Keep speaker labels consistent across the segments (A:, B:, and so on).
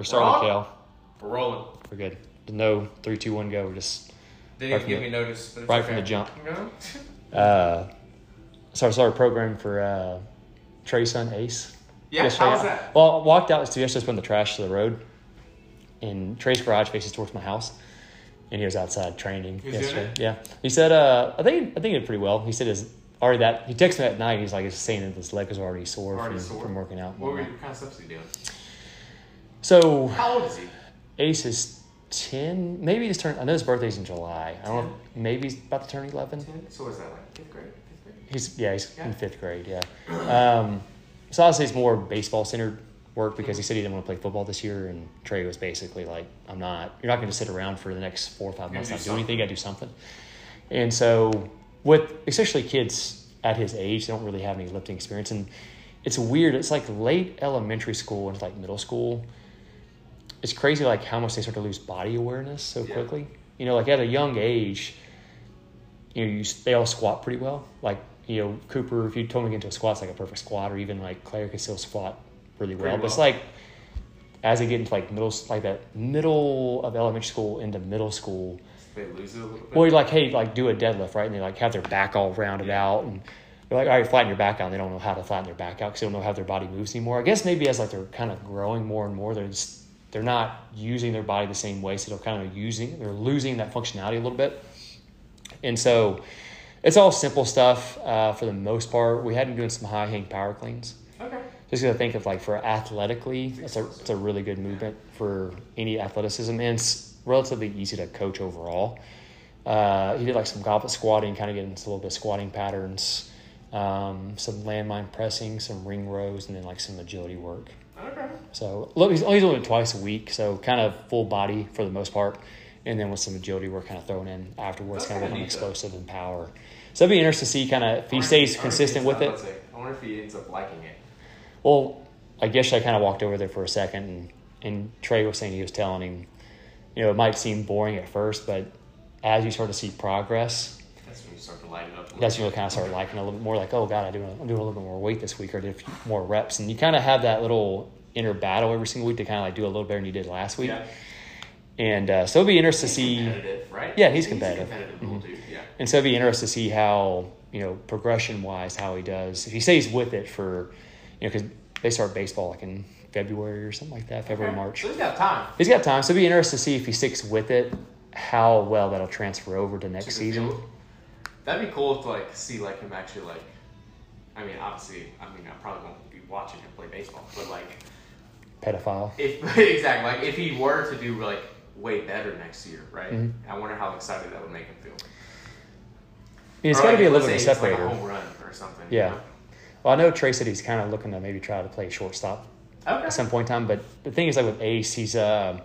A: We're starting? Kale.
B: We're rolling.
A: We're good. No three, two, one, go. We're just
B: Didn't
A: Right
B: even give
A: the-
B: me notice. but it's
A: right from the jump.
B: No?
A: uh, so I started a program for uh, Trey's son Ace.
B: Yeah,
A: Yesterday.
B: how was that?
A: Well, I walked out to yesterday, putting the trash to the road, and Trey's garage faces towards my house, and he was outside training
B: He's
A: yesterday. Yeah, he said, uh, I think I think he did pretty well. He said his already that he texted me at night. He's like, he's saying that his leg was already sore,
B: Already
A: from,
B: sore?
A: from working out.
B: What, were, what kind of stuff is he doing?
A: So
B: How old is he?
A: Ace is ten, maybe he's turned. I know his birthday's in July. I don't know. Maybe he's about to turn eleven.
B: Ten? So what is that, like fifth grade? Fifth grade?
A: He's yeah, he's
B: Yeah.
A: in fifth grade. Yeah. Um, so obviously it's more baseball centered work because he said he didn't want to play football this year, and Trey was basically like, "I'm not. You're not going to sit around for the next four or five months
B: do
A: not do anything. Got to do something." And so with especially kids at his age, they don't really have any lifting experience, and it's weird. It's like late elementary school and like middle school. It's crazy like how much they start to lose body awareness so
B: Yeah.
A: quickly. You know, like at a young age, you know, you, they all squat pretty well. Like, you know, Cooper, if you told him to get into a squat, it's like a perfect squat, or even like Claire could still squat really well.
B: Pretty
A: But it's like as they get into like middle, like that middle of elementary school into middle school,
B: They lose it a little bit.
A: well, you're like, hey, like do a deadlift, right? And they like have their back all rounded out, and they're like, all right, flatten your back out. And they don't know how to flatten their back out because they don't know how their body moves anymore. I guess maybe as like they're kind of growing more and more, they're just they're not using their body the same way, so they're kind of using they're losing that functionality a little bit. And so it's all simple stuff uh, for the most part. We had been doing some high hang power cleans.
B: okay.
A: Just because I think of like for athletically, it's a, it's a really good movement for any athleticism, and it's relatively easy to coach overall. Uh, he did like some goblet squatting, kind of getting into a little bit of squatting patterns, um, some landmine pressing, some ring rows, and then like some agility work.
B: Okay.
A: So look, he's only doing it twice a week, so kind of full body for the most part, and then with some agility work kind of thrown in afterwards,
B: That's
A: kind of on explosive and power. So it'd be interesting to see kind of if he stays consistent with it.
B: I wonder if he ends up liking it.
A: Well, I guess I kind of walked over there for a second, and, and Trey was saying he was telling him, you know, it might seem boring at first, but as you start to see progress,
B: That's when you start to light it up. a little
A: that's when you'll kind of start liking a little bit more. Like, oh god, I do I'm doing a little bit more weight this week, or did a few more reps, and you kind of have that little inner battle every single week to kind of like do a little better than you did last week.
B: Yeah.
A: And uh, so it'll be interesting to see.
B: competitive, right?
A: Yeah, he's competitive.
B: He's a competitive little
A: Mhm.
B: dude. Yeah.
A: And so it'd be interesting to see how, you know, progression wise, how he does. If he stays with it for, you know, because they start baseball like in February or something like that, February,
B: Okay.
A: March.
B: So he's got time.
A: He's got time. So it'd be interesting to see if he sticks with it, how well that'll transfer over to next
B: to
A: season.
B: field. That'd be cool to like see like him actually like. I mean, obviously, I mean, I probably won't be watching him play baseball, but like,
A: Pedophile.
B: if exactly like if he were to do like way better next year, right?
A: Mhm.
B: I wonder how excited that would make him feel.
A: It's got to
B: like,
A: be a little bit of a
B: it's like a home run or something. you
A: Yeah.
B: know?
A: Well, I know Trey said he's kind of looking to maybe try to play shortstop
B: Okay.
A: at some point in time. But the thing is, like with Ace, he's uh,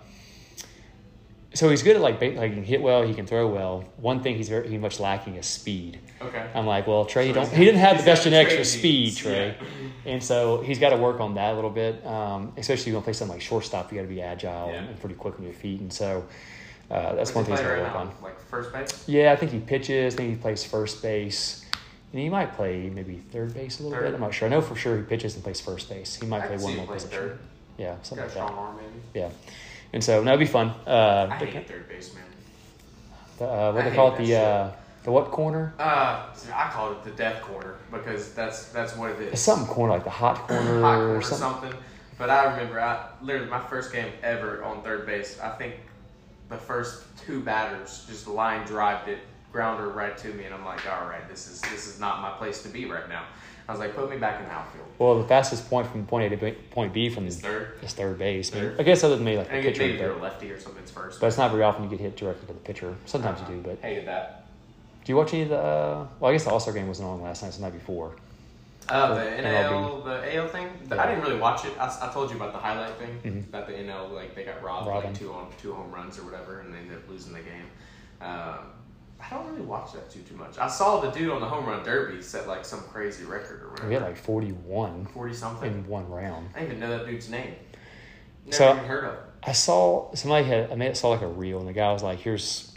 A: so he's good at like like he can hit well, he can throw well. One thing he's very he's much lacking is speed.
B: Okay.
A: I'm like, well, Trey,
B: So
A: don't he didn't have the best genetics for speed, Trey, and so he's got to work on that a little bit. Um, especially when you play something like shortstop, you got to be agile
B: Yeah.
A: and pretty quick on your feet, and so uh, that's
B: What's
A: one thing he's got to work on.
B: Like first base.
A: Yeah, I think he pitches. I think he plays first base. And he might play maybe third base a little
B: Third.
A: bit. I'm not sure. I know for sure he pitches and plays first base. He might
B: I
A: play one more position.
B: third.
A: Yeah, something
B: Got
A: like that.
B: arm, maybe.
A: Yeah, and so that'd be fun. Uh,
B: I hate third base, man.
A: the, uh, what
B: I
A: they call it the uh, the what corner?
B: Uh, I call it the death corner because that's that's what it is.
A: It's something corner like the hot corner,
B: hot
A: or
B: corner or
A: something.
B: something. But I remember, I literally my first game ever on third base. I think the first two batters just line drived it, grounder right to me, and I'm like, all right, this is this is not my place to be right now. I was like, put me back in the outfield.
A: Well, the fastest point from point A to B- point B from
B: It's
A: is
B: third.
A: third base. I, mean, I guess other than maybe like the
B: And
A: pitcher,
B: maybe you're a lefty or something's first.
A: but it's not very often you get hit directly to the pitcher. Sometimes you do, but
B: hated that.
A: do you watch any of the? Uh, well, I guess the All Star game wasn't on last night. It's the night before.
B: Uh, the NL, the AL thing.
A: Yeah.
B: I didn't really watch it. I, I told you about the highlight thing
A: Mhm.
B: that the NL like they got robbed
A: Robin.
B: like two on two home runs or whatever, and they ended up losing the game. Um, I don't really watch that too too much. I saw the dude on the home run derby set like some crazy record or whatever.
A: We had like 41
B: forty something.
A: in one round.
B: I didn't even know that dude's name. Never
A: So-
B: even heard of. it.
A: I saw somebody had I made saw like a reel and the guy was like, "Here's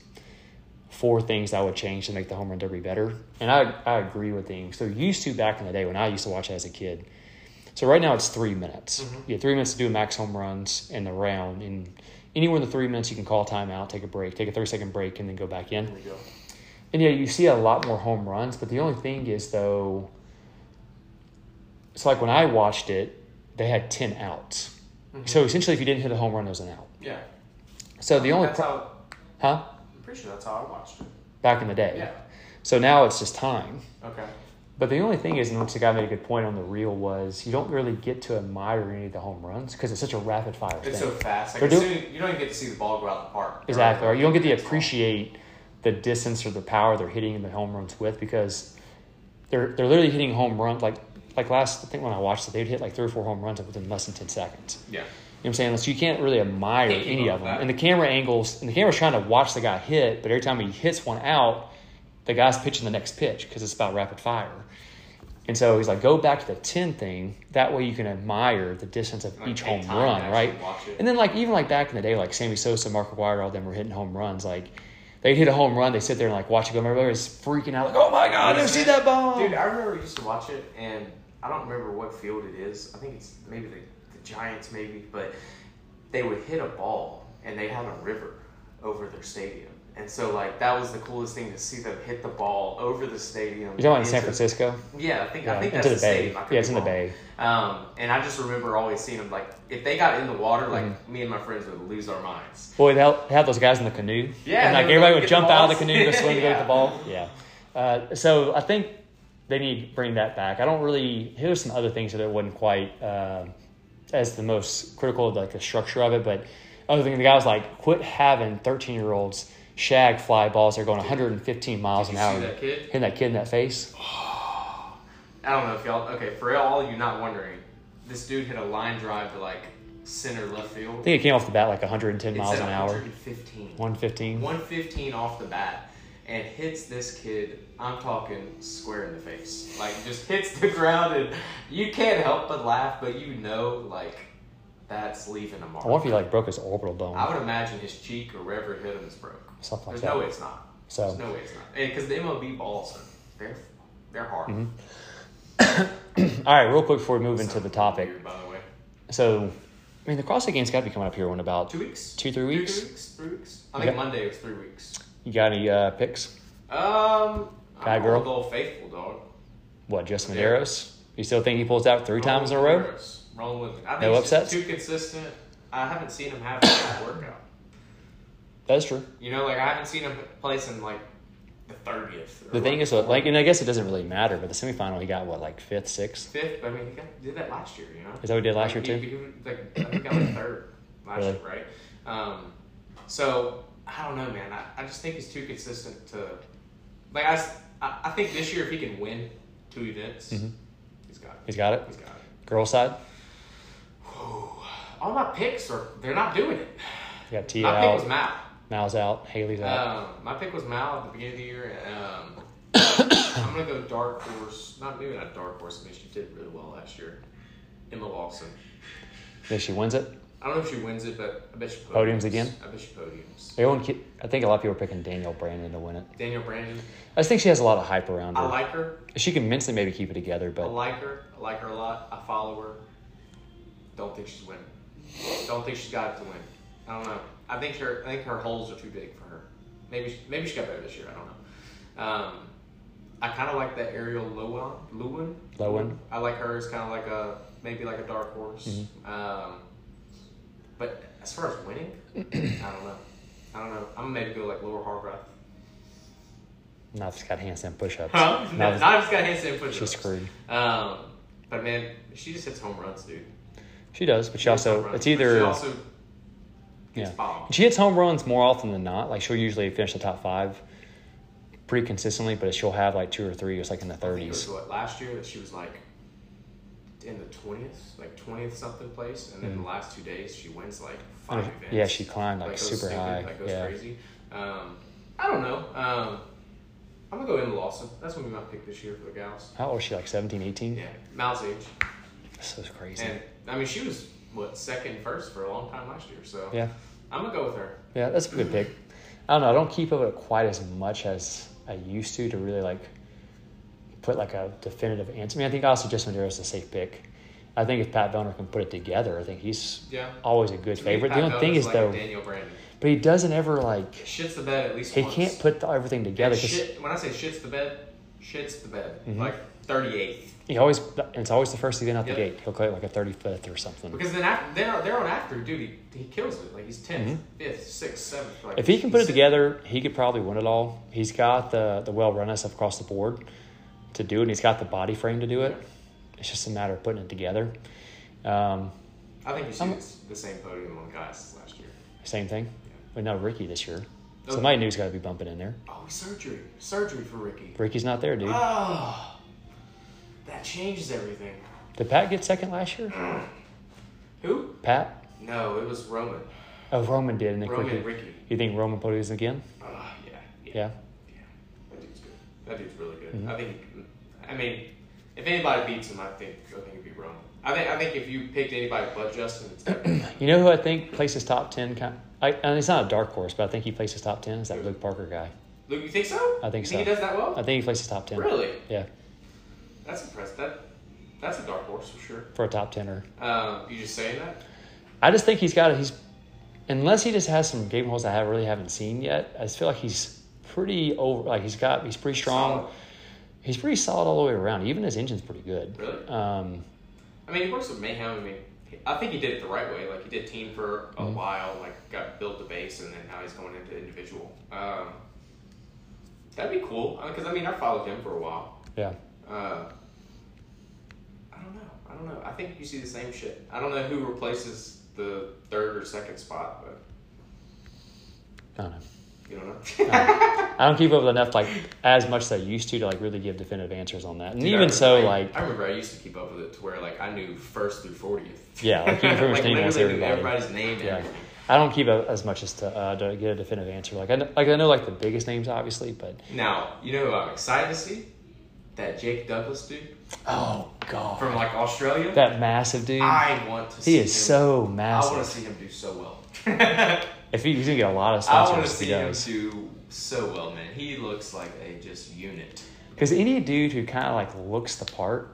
A: four things I would change to make the home run derby better." And I I agree with things. So used to back in the day when I used to watch it as a kid. So right now it's three minutes.
B: Mhm.
A: You have three minutes to do max home runs in the round. And anywhere in the three minutes, you can call timeout, take a break, take a 30 second break, and then go back in.
B: Go.
A: And yeah, you see a lot more home runs, but the only thing is though, so like when I watched it, they had ten outs.
B: Mhm.
A: So essentially, if you didn't hit a home run, it was an out.
B: Yeah.
A: So the only
B: that's
A: pro-
B: how.
A: huh
B: I'm pretty sure that's how I watched it.
A: back in the day.
B: Yeah.
A: So now it's just time.
B: Okay.
A: But the only thing is, and which the guy made a good point on the reel was, you don't really get to admire any of the home runs because it's such a rapid fire
B: It's
A: thing.
B: so fast. Like,
A: doing-
B: soon, you don't even get to see the ball go out the park.
A: Exactly. Or you don't get to appreciate the distance or the power they're hitting the home runs with because they're they're literally hitting home runs like like last I think when I watched it they'd hit like three or four home runs within less than ten seconds.
B: Yeah.
A: You know what I'm saying? So you can't really admire any of them.
B: that.
A: And the camera angles and the camera's trying to watch the guy hit, but every time he hits one out, the guy's pitching the next pitch because it's about rapid fire. And so he's like, go back to the 10 thing. That way you can admire the distance of
B: Like,
A: each home run, right? And then like even like back in the day, like Sammy Sosa, Mark McGwire, all them were hitting home runs. Like they'd hit a home run, they sit there and like watch it go. Everybody was freaking out, like, oh my god, I never see that ball.
B: Dude, I remember we used to watch it, and I don't remember what field it is. I think it's maybe the, the Giants, maybe, but they would hit a ball, and they had a river over their stadium. And so, like, that was the coolest thing to see them hit the ball over the stadium.
A: You're talking in San Francisco?
B: Yeah, I think I think that's
A: the
B: the
A: bay.
B: stadium.
A: Yeah, it's in the bay.
B: Um, and I just remember always seeing them like if they got in the water, like
A: Mm-hmm.
B: me and my friends would lose our minds.
A: Boy, they had- those guys in the canoe.
B: Yeah,
A: and like
B: would
A: everybody would jump out of the canoe, go swim to go get the ball. Yeah. Uh, so I think they need to bring that back. I don't really. Here's some other things that it wasn't quite uh, as the most critical like the structure of it, but other thing the guy was like, quit having 13 year olds shag fly balls. They're going 115 miles
B: Did
A: an hour.
B: see that kid?
A: Hitting that kid in that face.
B: I don't know if y'all okay for all of you not wondering. This dude hit a line drive to like center left field.
A: I think it came off the bat like 110
B: It
A: miles an hour.
B: 115.
A: 115.
B: 115 off the bat and hits this kid, I'm talking square in the face. Like, just hits the ground, and you can't help but laugh, but you know, like, that's leaving a mark.
A: I wonder if he like broke his orbital bone.
B: I would imagine his cheek or wherever it hit him is broke.
A: Something like
B: There's no way it's not.
A: So-
B: There's no way it's not. Because the MLB balls, are, they're, they're hard.
A: Mm-hmm. All right, real quick before we move into the topic.
B: Weird, by the way.
A: So, I mean, the CrossFit Games got to be coming up here in about.
B: Two weeks?
A: Two, three weeks?
B: Two, three weeks? Three weeks? I
A: You
B: think
A: got-
B: Monday was three weeks.
A: You got any uh, picks?
B: Um,
A: Guy,
B: I'm
A: girl?
B: old faithful, dog.
A: What, Justin
B: Yeah.
A: Medeiros? You still think he pulls out three times in a row?
B: Rolling with it. I think
A: No upsets?
B: Too consistent. I haven't seen him have a workout.
A: That's true.
B: You know, like I haven't seen him placing like the thirtieth.
A: The thing is, like, and I guess it doesn't really matter, but the semifinal, he got what, like fifth, sixth?
B: fifth. I mean, he got, did that last year. You know,
A: Is that what he did last
B: Like,
A: year,
B: he-
A: too?
B: He, like, I think got like third last
A: Really?
B: year, right? Um, so I don't know, man. I, I just think he's too consistent to. Like I, I think this year if he can win two events,
A: Mhm.
B: he's got it.
A: He's got it.
B: He's got it.
A: Girl side,
B: All my picks are they're not doing it.
A: you got T
B: My pick was
A: out,
B: Mal.
A: Mal's out, Haley's out.
B: Um, my pick was Mal at the beginning of the year. Um, I'm gonna go dark horse. Not maybe not dark horse. I mean, she did really well last year. Emma Lawson.
A: If she wins it,
B: I don't know if she wins it, but I bet she podiums.
A: Podiums again?
B: I bet she podiums.
A: everyone, I think a lot of people are picking Danielle Brandon to win it.
B: Danielle Brandon.
A: I just think she has a lot of hype around her.
B: I like her.
A: she can mentally maybe keep it together, but I
B: like her. I like her a lot. I follow her. Don't think she's winning. Don't think she's got it to win. I don't know. I think her. I think her holes are too big for her. Maybe. she- Maybe she got better this year. I don't know. Um, I kind of like that Ariel Lewin. Lewin.
A: Lowen.
B: I like her as kind of like a maybe like a dark horse.
A: Mm-hmm.
B: Um, but as far as winning, I don't know. I don't know. I'm gonna maybe go like Laura Horvath.
A: Now she's got handstand push-ups.
B: Huh?
A: Now
B: Not just got handstand push
A: she's screwed.
B: Um, but man, she just hits home runs, dude.
A: She does, but she
B: Hits
A: also it's either
B: she also gets
A: Yeah.
B: bombed.
A: she hits home runs more often than not. Like she'll usually finish the top five pretty consistently, but she'll have like two or three, just like in the
B: I think it was
A: thirties.
B: what last year that she was like in the twentieth, like twentieth something place, and then the last two days she wins like five events.
A: Mm-hmm. Yeah, she climbed like,
B: goes
A: super
B: stupid,
A: high.
B: Like goes
A: yeah,
B: crazy. Um, I don't know. Um, I'm gonna go Emma Lawson. That's gonna be my pick this year for the gals.
A: how old is she? Like 17, 18?
B: Yeah, Mal's age,
A: so crazy.
B: and I mean she was what second, first for a long time last year. So
A: yeah,
B: I'm gonna go with her.
A: yeah, that's a good pick. I don't know. I don't keep up with it quite as much as I used to to really like put like a definitive answer. I mean, I think also Justin Medeiros is a safe pick. I think if Pat Vellner can put it together, I think he's
B: Yeah.
A: always a good
B: To
A: favorite.
B: Pat
A: the only thing is
B: like
A: though,
B: Danielle Brandon.
A: but he doesn't ever like
B: Shits the bed at least
A: he
B: once.
A: can't put the, everything together
B: shit, when I say shits the bed, shits the bed.
A: Mhm.
B: Like 38th.
A: he always it's always the first event out the
B: Yep.
A: gate. He'll play like a thirty fifth or something.
B: Because then after, they're, they're on after, dude, he, he kills it. Like he's 10th,
A: Mhm.
B: 5th, 6th, 7th. Like,
A: If he can put it together, he could probably win it all. He's got the the well run stuff across the board to do it, and he's got the body frame to do it. It's just a matter of putting it together. Um,
B: I think you see the same podium on guys last year.
A: same thing. But no Ricky this year.
B: Oh.
A: Somebody new's got to be bumping in there.
B: Oh, surgery. Surgery for Ricky.
A: Ricky's not there, dude.
B: Oh, that changes everything.
A: Did Pat get second last year?
B: Who?
A: Pat?
B: No, it was Roman.
A: Oh, Roman did, and then
B: Roman
A: Ricky.
B: and Ricky.
A: You think Roman podiums again?
B: Uh, yeah, yeah.
A: Yeah.
B: That dude's good. That dude's really good.
A: Mhm.
B: I think. I mean, if anybody beats him, I think I think it'd be Roman. I think I think if you picked anybody but Justin, it's
A: You know who I think places top ten? Kind I, and it's not a dark horse, but I think he places top ten. Is that Luke Parker guy?
B: Luke. You think so?
A: I think
B: you
A: so.
B: Think he does that well?
A: I think he places top ten.
B: Really?
A: Yeah,
B: That's impressive. That that's a dark horse for sure.
A: for a top tenner.
B: Um, you just saying that?
A: I just think he's got it. he's unless he just has some game holes I have really haven't seen yet. I just feel like he's pretty over. Like he's got he's pretty strong.
B: Solid.
A: He's pretty solid all the way around. Even his engine's pretty good.
B: Really?
A: Um,
B: I mean, he works with Mayhem. I mean, I think he did it the right way. Like he did team for a
A: Mhm.
B: while, like got built the base, and then now he's going into individual. Um, that'd be cool because I mean I followed him for a while.
A: yeah,
B: Uh, I don't know. I. I think you see the same shit. I don't know who replaces the third or second spot, but
A: I don't know.
B: you don't know.
A: I don't keep up with enough like as much as I used to to like really give definitive answers on that. And
B: Dude,
A: even
B: remember-
A: so,
B: I-
A: like
B: I remember I used to keep up with it to where like I knew first through fortieth.
A: Yeah, like, you pretty much
B: like
A: knew
B: literally knew
A: everybody.
B: everybody's name.
A: Yeah.
B: everything.
A: I don't keep up as much as to uh, to get a definitive answer. Like I know, like I know like the biggest names obviously, but
B: Now you know who I'm excited to see that Jake Douglas dude
A: oh god,
B: from like Australia.
A: that massive dude.
B: I want to. see
A: he is
B: him.
A: so massive.
B: I want to see him do so well.
A: If he, he's gonna get a lot of
B: I want to
A: he
B: see him
A: does.
B: do so well, man. He looks like a just unit.
A: Because any dude who kind of like looks the part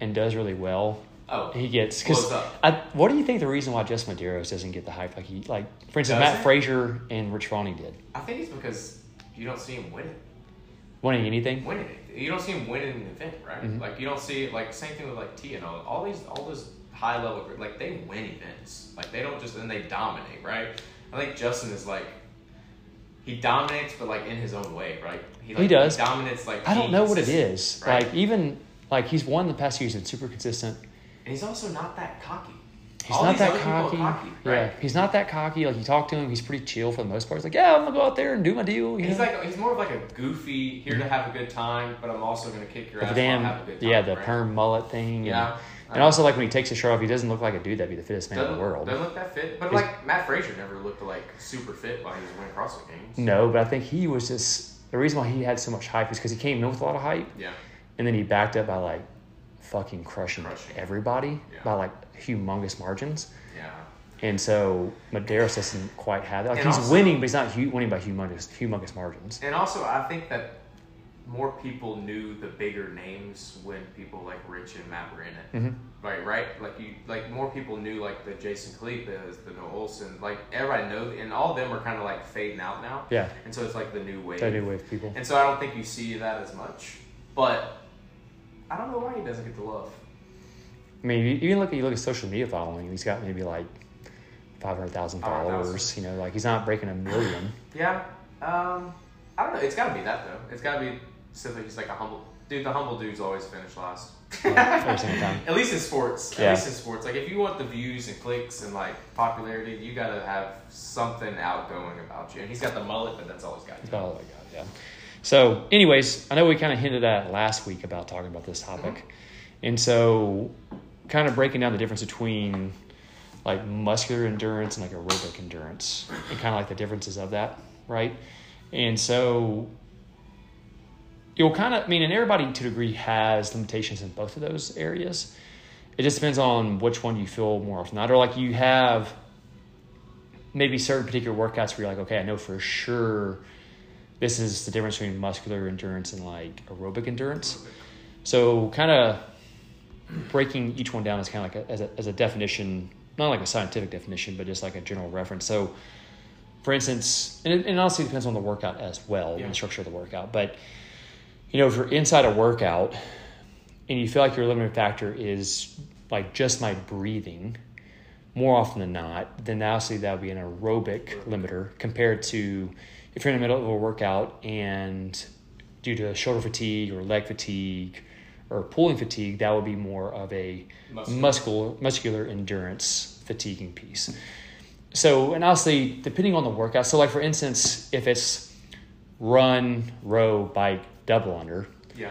A: and does really well,
B: Oh,
A: he gets. Because
B: Blows up.
A: I, what do you think the reason why Justin Medeiros doesn't get the hype like he like? For instance,
B: Does
A: Matt
B: he?
A: Fraser and Rich Froning did
B: I think it's because you don't see him winning.
A: winning anything.
B: Winning it. You don't see him winning an event, right?
A: Mhm.
B: Like you don't see like same thing with like T and all. All these all those high level like they win events. Like they don't just and they dominate, right? I think Justin is like he dominates, but like in his own way, right?
A: He
B: like,
A: does.
B: dominates like
A: I don't know what it is.
B: right?
A: Like even like he's won the past years. Been super consistent.
B: and he's also not that cocky.
A: He's
B: All
A: not that
B: other people are
A: cocky.
B: cocky,
A: Yeah,
B: right?
A: he's not that cocky. Like you talk to him, he's pretty chill for the most part. He's like, yeah, I'm gonna go out there and do my deal.
B: He's
A: know?
B: like he's more of like a goofy here to mm-hmm. have a good time, but I'm also gonna kick your
A: With
B: ass
A: the
B: while I
A: damn
B: have a good time.
A: yeah, the
B: right?
A: perm mullet thing. And,
B: Yeah.
A: and also like when he takes his shirt off, he doesn't look like a dude that'd be the fittest man in the world.
B: doesn't look that fit, but
A: He's-
B: like Mat Fraser never looked like super fit while he was winning CrossFit Games.
A: No, but I think he was just the reason why he had so much hype is because he came in with a lot of hype,
B: Yeah.
A: and then he backed up by like fucking crushing,
B: Crushing.
A: everybody
B: Yeah.
A: by like humongous margins.
B: Yeah.
A: And so Medeiros doesn't quite have that. Like
B: And
A: he's
B: also-
A: winning, but he's not hu- winning by humongous humongous margins.
B: And also, I think that more people knew the bigger names when people like Rich and Matt were in it.
A: hmm
B: Right, right. Like you, like more people knew like the Jason Khalipa, the Noah Olsen. Like everybody knows, and all of them are kind of like fading out now.
A: Yeah,
B: And so it's like the new wave.
A: that new wave people.
B: And so I don't think you see that as much. But I don't know why he doesn't get the love.
A: I mean, even look at you look at social media following. He's got maybe like five hundred thousand followers. You know, like he's not breaking a million.
B: Yeah. Um, I don't know. It's got to be that though. It's got to be simply he's like a humble dude. The humble dudes always finish last.
A: time.
B: At least in sports.
A: Yeah.
B: At least in sports. Like if you want the views and clicks and like popularity, you got to have something outgoing about you. And he's got the mullet, but that's all he's got.
A: That's all I got. Yeah. So, anyways, I know we kind of hinted at last week about talking about this topic, mm-hmm. and so kind of breaking down the difference between like muscular endurance and like aerobic endurance, and kind of like the differences of that, right? And so you'll kind of, I mean, and everybody to a degree has limitations in both of those areas. It just depends on which one you feel more often. Not or like you have maybe certain particular workouts where you're like, okay, I know for sure this is the difference between muscular endurance and like aerobic endurance. So kind of breaking each one down is kind of like a, as a as a definition, not like a scientific definition, but just like a general reference. So, for instance, and it, and it honestly depends on the workout as well,
B: Yeah.
A: and the structure of the workout. But you know, if you're inside a workout and you feel like your limiting factor is like just my breathing, more often than not, then obviously that would be an aerobic limiter compared to if you're in the middle of a workout and due to shoulder fatigue or leg fatigue or pulling fatigue, that would be more of a
B: Muscular.
A: muscular muscular endurance fatiguing piece. So, and honestly, depending on the workout, so like for instance, if it's run, row, bike, double under,
B: Yeah.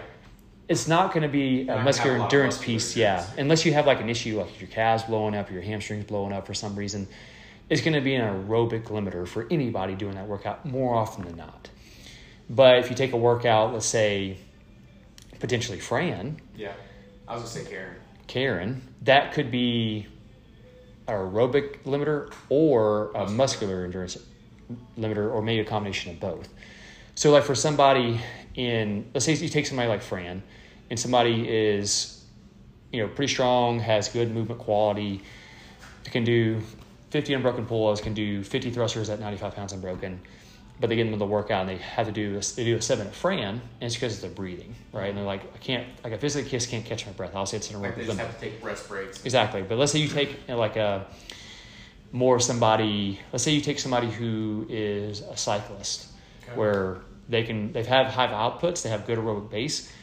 A: it's not going to be a muscular
B: have a lot of
A: endurance
B: muscular
A: piece, yeah. Unless you have like an issue like your calves blowing up, or your hamstrings blowing up for some reason, it's going to be an aerobic limiter for anybody doing that workout more often than not. But if you take a workout, let's say potentially Fran,
B: Yeah. I was gonna say Karen.
A: Karen, that could be an aerobic limiter or a
B: Muscular.
A: muscular endurance limiter, or maybe a combination of both. So, like for somebody in, let's say you take somebody like Fran, and somebody is, you know, pretty strong, has good movement quality, can do 50 unbroken pull-ups, can do 50 thrusters at 95 pounds unbroken, but they get into the workout and they have to do a, they do a seven at Fran, and it's because of the breathing, right? And they're like, I can't, like I physically just can't catch my breath. I'll say it's an
B: Like
A: aerobic
B: they just have to take rest breaks.
A: Exactly. But let's say you take you know, like a more somebody. Let's say you take somebody who is a cyclist,
B: Okay.
A: where they can they've had high outputs, they have good aerobic base,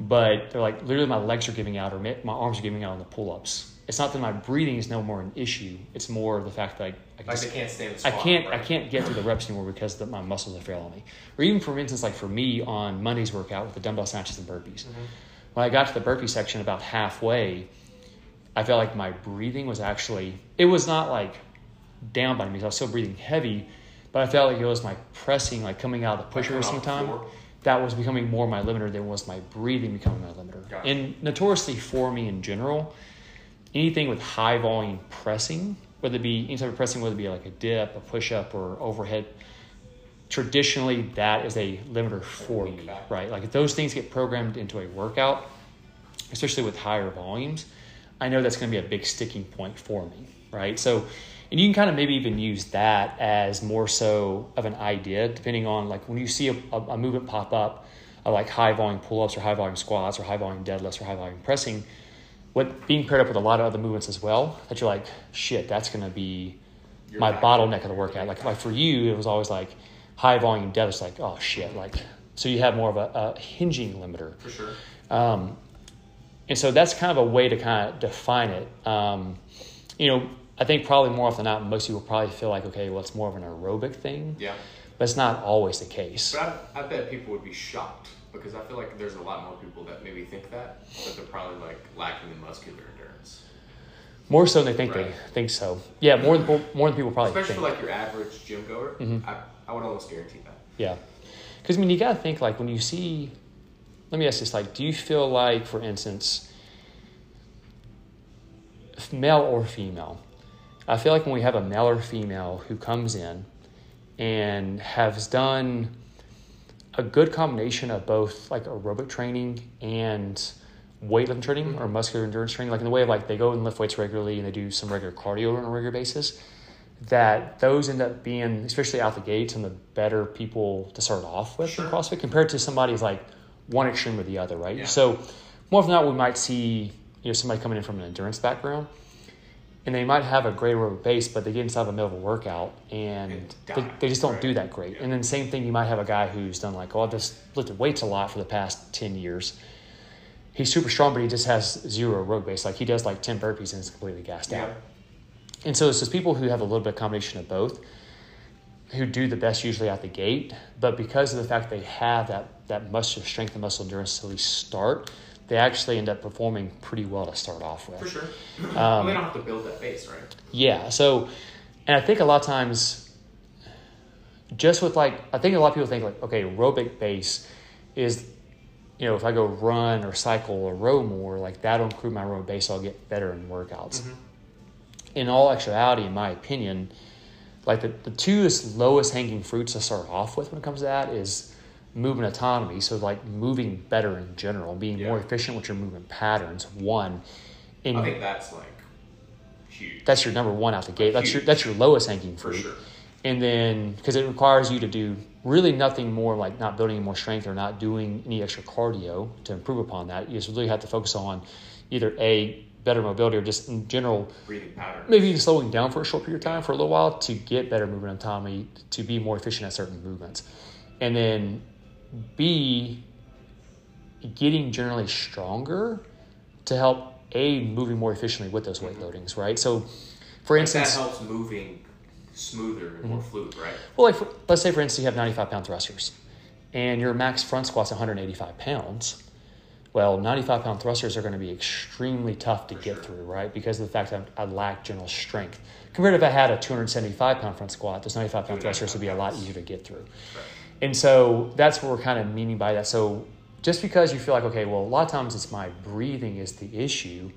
A: but they're like literally my legs are giving out or my my arms are giving out on the pull ups. It's not that my breathing is no more an issue. It's more the fact that I, I
B: Like
A: just
B: can't stand the
A: I can't I can't get to the reps anymore because the, my muscles are failing me. Or even for instance, like for me on Monday's workout with the dumbbell snatches and burpees,
B: Mhm.
A: when I got to the burpee section about halfway, I felt like my breathing was actually it was not like down by me. I was still breathing heavy, but I felt like it was my pressing, like coming out of the pusher
B: coming
A: some
B: the
A: time. That was becoming more my limiter than was my breathing becoming my limiter. And notoriously for me in general, anything with high volume pressing, whether it be any type of pressing, whether it be like a dip, a push up, or overhead, traditionally that is a limiter for me, right? Like if those things get programmed into a workout, especially with higher volumes, I know that's going to be a big sticking point for me, right? So, and you can kind of maybe even use that as more so of an idea, depending on like when you see a, a, a movement pop up like high volume pull ups or high volume squats or high volume deadlifts or high volume pressing, what being paired up with a lot of other movements as well, that you're like, shit, that's going to be
B: Your
A: my bottleneck of the workout. Like, like for you, it was always like high volume deadlifts, like, oh shit, like, so you have more of a, a hinging limiter.
B: For sure.
A: Um, and so that's kind of a way to kind of define it. Um, you know, I think probably more often than not, most people probably feel like, okay, well, it's more of an aerobic thing,
B: Yeah.
A: but it's not always the case.
B: But I, I bet people would be shocked because I feel like there's a lot more people that maybe think that, but they're probably like lacking in muscular endurance.
A: More so than they think
B: Right.
A: they think so. Yeah, more than more than people probably
B: Especially
A: think.
B: for like your average gym goer,
A: Mhm.
B: I, I would almost guarantee that.
A: Yeah. Because, I mean, you got to think like when you see, let me ask this, like, do you feel like, for instance, male or female, I feel like when we have a male or female who comes in and has done a good combination of both like aerobic training and weightlifting training mm-hmm. or muscular endurance training, like in the way of like they go and lift weights regularly and they do some regular cardio on a regular basis, that those end up being, especially out the gates, and the better people to start off with
B: Sure.
A: in CrossFit compared to somebody who's like one extreme or the other, right?
B: Yeah.
A: So more often than not, we might see you know somebody coming in from an endurance background, and they might have a great aerobic base, but they get inside the middle of a workout and they, they just don't do that great.
B: Yeah.
A: And then same thing, you might have a guy who's done like, oh, I've just lifted weights a lot for the past ten years. He's super strong, but he just has zero aerobic base. Like he does like ten burpees and is completely gassed out. And so it's just people who have a little bit of combination of both who do the best usually out the gate. But because of the fact they have that, that muscle strength and muscle endurance to at least start, they actually end up performing pretty well to start off with.
B: For sure.
A: Um,
B: they don't have to build that base, right?
A: Yeah. So, and I think a lot of times, just with like, I think a lot of people think like, okay, aerobic base is, you know, if I go run or cycle or row more, like that'll improve my aerobic base. I'll get better in workouts. In all actuality, in my opinion, like the, the two lowest hanging fruits to start off with when it comes to that is movement autonomy. So like moving better in general, being more efficient with your movement patterns. One, And
B: I think that's like huge.
A: that's your number one out the gate. That's your that's your lowest hanging
B: for
A: fruit.
B: sure.
A: And then because it requires you to do really nothing more like not building more strength or not doing any extra cardio to improve upon that. You just really have to focus on either a better mobility or just in general
B: Breathing pattern.
A: maybe even slowing down for a short period of time for a little while to get better movement autonomy, to be more efficient at certain movements and then b getting generally stronger to help a moving more efficiently with those weight loadings right so for instance
B: that helps moving smoother and more mm-hmm. fluid, right?
A: well, like for, let's say for instance you have 95 pound thrusters, and your max front squat's 185 pounds. Well, 95 pound thrusters are going to be extremely tough to
B: For
A: get
B: sure.
A: through, right? Because of the fact that I lack general strength. Compared to if I had a 275 pound front squat, those 95 pound thrusters would be a lot easier to get through. And so that's what we're kind of meaning by that. So just because you feel like, okay, well, a lot of times it's my breathing is the issue,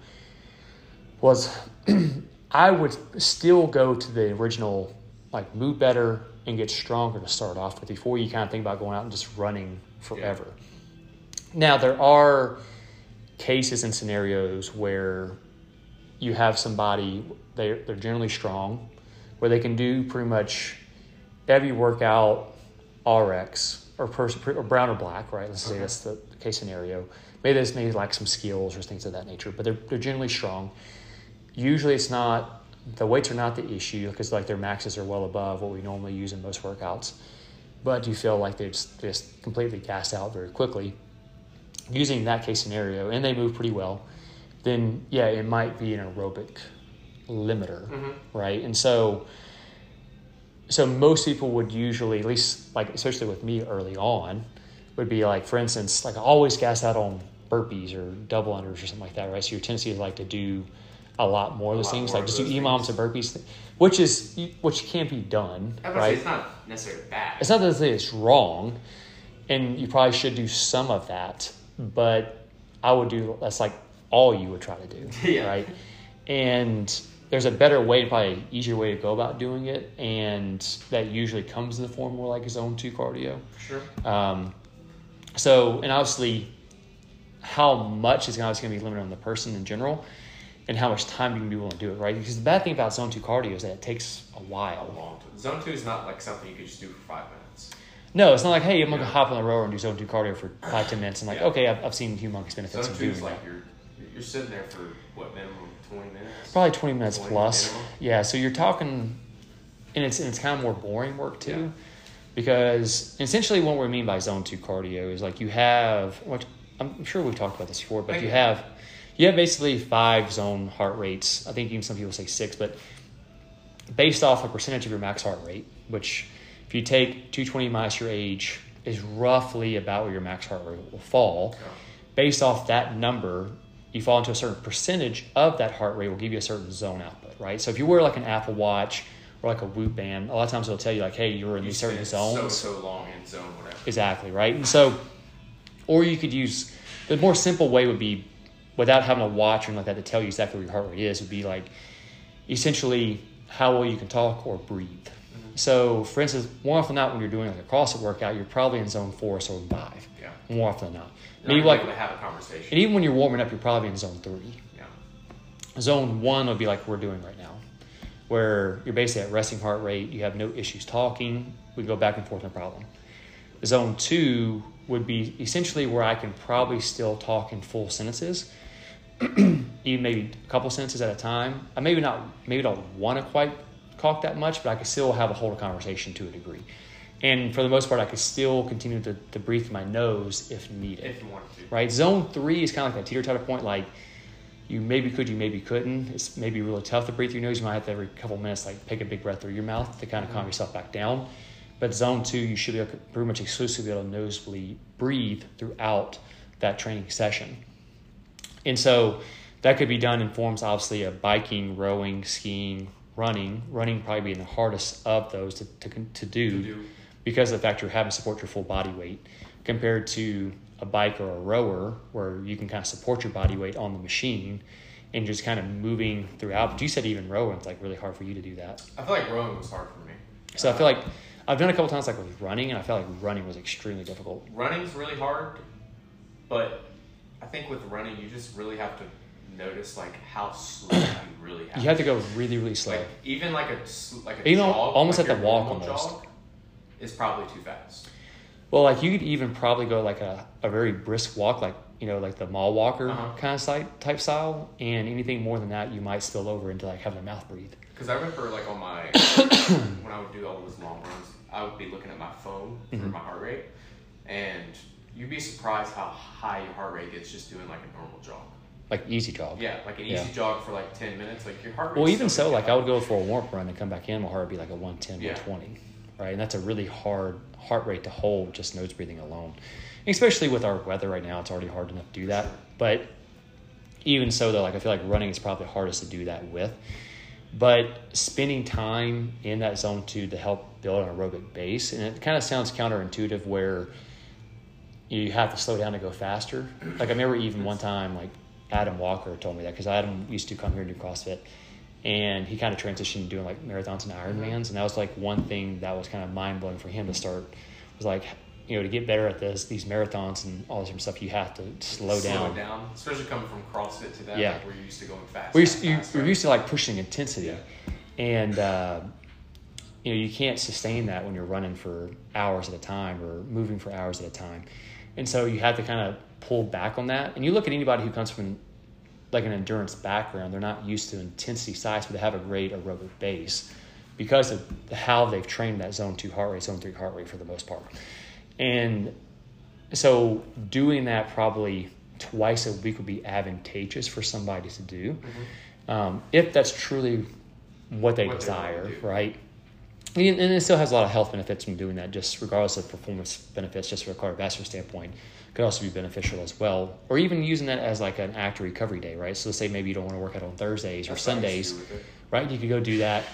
A: was I would still go to the original, like move better and get stronger to start off with before you kind of think about going out and just running forever. Now, there are cases and scenarios where you have somebody, they're, they're generally strong, where they can do pretty much every workout RX or, person, or brown or black, right? Let's say
B: Okay.
A: that's the case scenario. Maybe they just maybe lack some skills or things of that nature, but they're, they're generally strong. Usually it's not, the weights are not the issue because like their maxes are well above what we normally use in most workouts. But you feel like they're just, just completely gassed out very quickly. Using that case scenario, and they move pretty well, then yeah, it might be an aerobic limiter,
B: Mhm.
A: right? And so, so most people would usually, at least like especially with me early on, would be like, for instance, like I always gas out on burpees or double unders or something like that, right? So your tendency is like to do a lot more of
B: A
A: those things, like just do
B: those
A: EMOMs
B: things.
A: and burpees, which is which can't be done,
B: I say,
A: right?
B: it's not necessarily bad.
A: It's not that it's wrong, and you probably should do some of that, but I would do that's like all you would try to do,
B: Yeah.
A: right? And there's a better way, probably an easier way to go about doing it, and that usually comes in the form more like zone two cardio.
B: Sure.
A: Um, so, and obviously, how much is obviously going to be limited on the person in general, and how much time you can be willing to do it, right? Because the bad thing about zone two cardio is that it takes a while, A
B: long time. Zone two is not like something you could just do for five minutes.
A: No, it's not like, hey, I'm going to hop on the rower and do zone two cardio for five, ten minutes, and like,
B: Yeah.
A: okay, I've, I've seen humongous benefits
B: Zone two
A: doing
B: is
A: that.
B: like you're you're sitting there for what minimum twenty minutes.
A: Probably 20 minutes
B: 20
A: plus.
B: minimum.
A: Yeah, so you're talking, and it's, and it's kind of more boring work too,
B: Yeah.
A: because essentially what we mean by zone two cardio is like you have, which I'm sure we've talked about this before, but
B: Thank
A: you have, you have basically five zone heart rates. I think even some people say six, but based off a percentage of your max heart rate, which if you take 220 minus your age is roughly about where your max heart rate will fall based off that number, you fall into a certain percentage of that heart rate will give you a certain zone output, right? So if you wear like an Apple Watch or like a Whoop band, a lot of times it'll tell you like, hey, you're in
B: You
A: these certain zones.
B: So so long in zone whatever.
A: Exactly, right? And so, or you could use the more simple way would be without having a watch or anything like that to tell you exactly where your heart rate is, would be like essentially how well you can talk or breathe. So, for instance, more often than not, when you're doing like a CrossFit workout, you're probably in zone four or zone five.
B: Yeah.
A: More often than not.
B: You're
A: Maybe like
B: to have a conversation.
A: and even when you're warming up, you're probably in zone three.
B: yeah.
A: Zone one would be like we're doing right now, where you're basically at resting heart rate, you have no issues talking, we go back and forth, no problem. Zone two would be essentially where I can probably still talk in full sentences, even maybe a couple sentences at a time. I maybe not, maybe don't want to quite talk that much, but I could still have a hold a conversation to a degree. And for the most part, I could still continue to, to breathe my nose if needed
B: If you wanted to.
A: right? Zone three is kind of like that teeter totter point. Like you maybe could, you maybe couldn't. It's maybe really tough to breathe through your nose. You might have to every couple minutes like take a big breath through your mouth to kind of calm mm-hmm. yourself back down. But zone two, you should be able to pretty much exclusively able to nosebleed breathe throughout that training session. And so that could be done in forms obviously of biking, rowing, skiing, running. Running probably being the hardest of those to, to, to do
B: To do.
A: because of the fact you're having to support your full body weight compared to a bike or a rower where you can kind of support your body weight on the machine and just kind of moving throughout. But you said even rowing, it's like really hard for you to do that.
B: I feel like rowing was hard for me.
A: So I feel like I've done a couple times like with running and I felt like running was extremely difficult.
B: running's really hard, but I think with running you just really have to notice like how slow you really have.
A: You have to go really, really slow.
B: like even like a like a
A: Even al-
B: jog,
A: almost
B: like
A: at the walk almost.
B: is probably too fast.
A: Well, like you could even probably go like a, a very brisk walk, like you know, like the mall walker
B: Uh-huh.
A: kind of site type style, and anything more than that, you might spill over into like having a mouth breathe.
B: Because I remember like on my when I would do all those long runs, I would be looking at my phone for
A: Mhm.
B: my heart rate, and you'd be surprised how high your heart rate gets just doing like a normal jog.
A: Like easy jog.
B: Yeah, like an easy
A: Yeah.
B: jog for like ten minutes, like your heart rate.
A: Well, even so, like I would go for a warm up run and come back in, my heart would be like a 110,
B: Yeah.
A: 120, right? And that's a really hard heart rate to hold just nose breathing alone. Especially with our weather right now, it's already hard enough to do that. But even so, though, like I feel like running is probably the hardest to do that with. But spending time in that zone two to help build an aerobic base, and it kind of sounds counterintuitive where you have to slow down to go faster. Like I remember even one time, like Adam Walker told me that because Adam used to come here and do CrossFit, and he kind of transitioned to doing like marathons and Ironmans, and that was like one thing that was kind of mind blowing for him to start. Was like, you know, to get better at this, these marathons and all this different stuff, you have to slow down.
B: Slow down, especially coming from CrossFit to that,
A: Yeah.
B: like where you're used to going fast.
A: We're
B: fast,
A: used, you,
B: fast,
A: we're
B: right?
A: used to like pushing intensity,
B: Yeah.
A: and uh, you know you can't sustain that when you're running for hours at a time or moving for hours at a time, and so you have to kind of pull back on that. And you look at anybody who comes from like an endurance background, they're not used to intensity size, but they have a great aerobic base because of how they've trained that zone two heart rate, zone three heart rate for the most part, and so doing that probably twice a week would be advantageous for somebody to do um, if that's truly what they
B: What
A: desire, right? And, and it still has a lot of health benefits from doing that, just regardless of performance benefits, just from a cardiovascular standpoint, could also be beneficial as well. Or even using that as like an active recovery day, right? So let's say maybe you don't want to work out on Thursdays or
B: That's what I used
A: Sundays,
B: to do with it.
A: right? You could go do that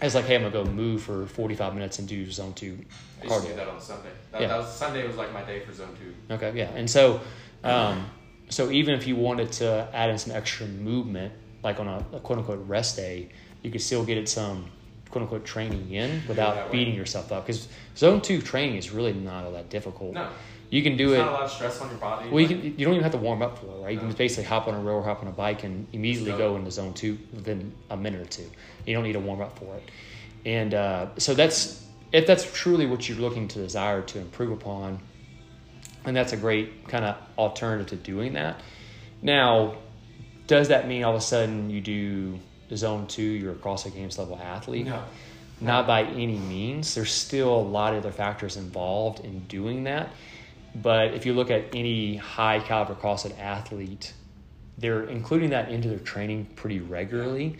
A: as like, hey, I'm gonna go move for 45 minutes and do zone two
B: I used to do that on Sunday. That,
A: Yeah.
B: that was Sunday was like my day for zone two.
A: Okay, yeah, and so, um, so even if you wanted to add in some extra movement, like on a, a quote unquote rest day, you could still get it some quote unquote training in without beating yourself up. Because zone two training is really not all that difficult.
B: No,
A: You can do
B: there's
A: it.
B: not a lot of stress on your body.
A: Well, you, can, you don't even have to warm up for it, right? You can
B: No.
A: just basically hop on a rower, or hop on a bike, and immediately go
B: go.
A: into zone two within a minute or two. You don't need to warm up for it. And uh, so that's if that's truly what you're looking to desire to improve upon, and that's a great kind of alternative to doing that. Now, does that mean all of a sudden you do zone two, you're a CrossFit Games level athlete?
B: no.
A: Not by any means. There's still a lot of other factors involved in doing that. But if you look at any high caliber CrossFit athlete, they're including that into their training pretty regularly,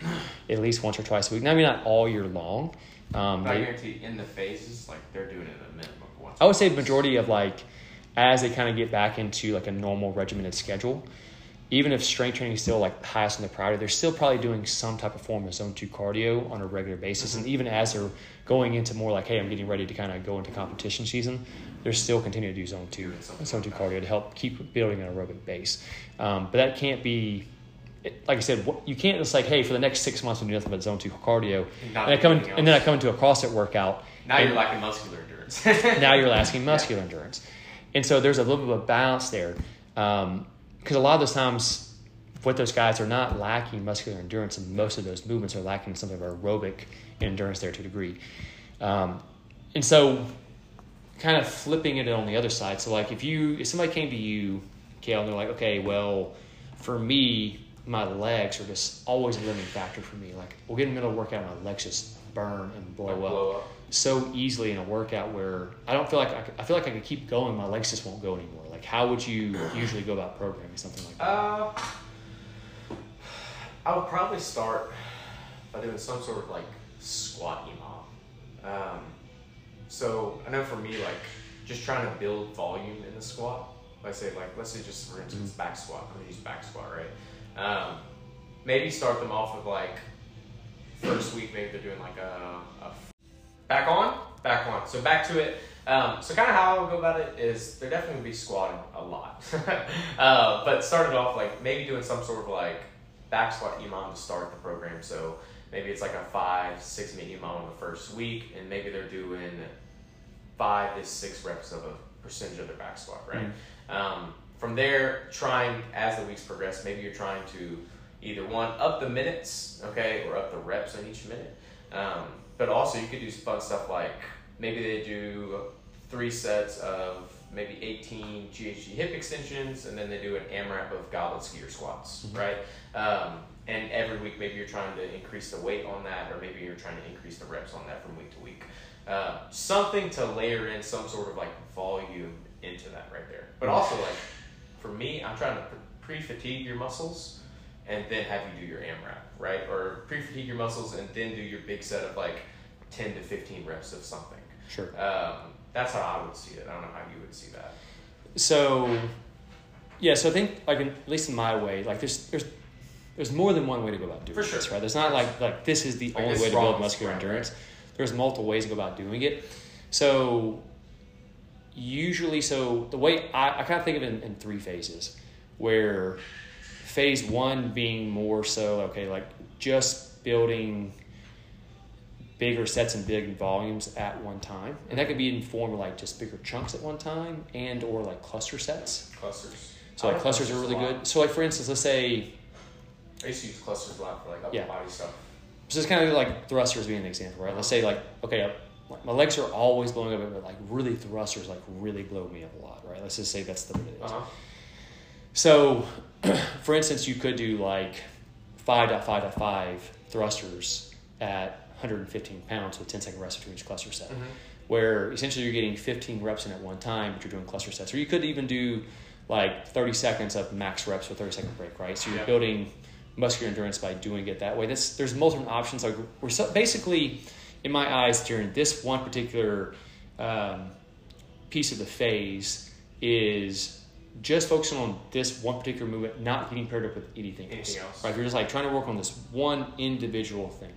A: at least once or twice a week. Now, maybe not all year long. Um,
B: I guarantee in the phases, like they're doing it a minimum of once.
A: I would say the majority of like as they kind of get back into like a normal regimented schedule, even if strength training is still like highest on the priority, they're still probably doing some type of form of zone two cardio on a regular basis. And even as they're going into more like, hey, I'm getting ready to kind of go into competition season, they're still continuing to do zone two, zone two cardio to help keep building an aerobic base. Um, but that can't be. it- Like I said, what- you can't just like, hey, for the next six months, I'm doing nothing but zone two cardio,
B: Not
A: and I come in, and then I come into a CrossFit workout,
B: Now
A: and-
B: you're lacking muscular endurance.
A: now you're lacking muscular endurance. And so there's a little bit of a balance there. Because a lot of those times, what those guys are not lacking muscular endurance, and most of those movements are lacking some of aerobic endurance there to a degree. Um, and so, kind of flipping it on the other side. So, like, if you if somebody came to you, Kale, and they're like, okay, well, for me, my legs are just always a limiting factor for me. Like, we'll get in the middle of a workout, and my legs just burn and blow up
B: blow up.
A: so easily in a workout where I don't feel like I, I feel like I could keep going. My legs just won't go anymore. Like, how would you usually go about programming something like that?
B: Uh, I would probably start by doing some sort of like squat EMOM. Um, so I know for me, like just trying to build volume in the squat. Let's say, like, let's say just for instance, back squat. I'm gonna use back squat, right? Um, maybe start them off with like first week, maybe they're doing like a, a back on, back on. So back to it. Um, so kind of how I would go about it is they're definitely gonna be squatting a lot, uh, but started off like maybe doing some sort of like back squat EMOM to start the program. So maybe it's like a five, six minute EMOM in the first week, and maybe they're doing five to six reps of a percentage of their back squat, right? Um, from there, trying as the weeks progress, maybe you're trying to either one up the minutes, okay, or up the reps on each minute. Um, but also, you could do fun stuff like maybe they do three sets of maybe 18 GHD hip extensions, and then they do an AMRAP of goblet skier squats,
A: Mhm.
B: right? Um, and every week, maybe you're trying to increase the weight on that, or maybe you're trying to increase the reps on that from week to week. Uh, something to layer in some sort of like volume into that right there. But also, like for me, I'm trying to pre fatigue your muscles and then have you do your AMRAP, right? Or pre fatigue your muscles and then do your big set of like 10 to 15 reps of something.
A: Sure.
B: Um, that's how I would see it. I don't know how you would see that.
A: So, yeah. So I think, like, in, at least in my way, like, there's there's there's more than one way to go about doing
B: For sure.
A: this, right? There's not like like this is the
B: Like,
A: only way to build muscular
B: right,
A: endurance. There's multiple ways to go about doing it. So, usually, so the way I, I kind of think of it in, in three phases, where phase one being more so okay, like just building bigger sets and big volumes at one time, and that could be in form of like just bigger chunks at one time, and or like cluster sets.
B: Clusters.
A: So like clusters are really good. So like for instance, let's say
B: I used to use clusters a lot for like upper
A: Yeah.
B: body stuff.
A: so it's kind of like thrusters being an example, right? Let's say like okay, my legs are always blowing up, but like really thrusters like really blow me up a lot, right? Let's just say that's the what it is.
B: Uh-huh.
A: So, for instance, you could do like 5.5.5 thrusters at 115 pounds with 10 second rest between each cluster set,
B: Mhm.
A: where essentially you're getting 15 reps in at one time, but you're doing cluster sets. Or you could even do like 30 seconds of max reps with 30 second break, right? So you're
B: Yeah.
A: building muscular endurance by doing it that way. There's multiple options. Like we're so, basically, in my eyes, during this one particular um, piece of the phase is just focusing on this one particular movement, not getting paired up with anything,
B: Anything else.
A: Right? You're just like trying to work on this one individual thing.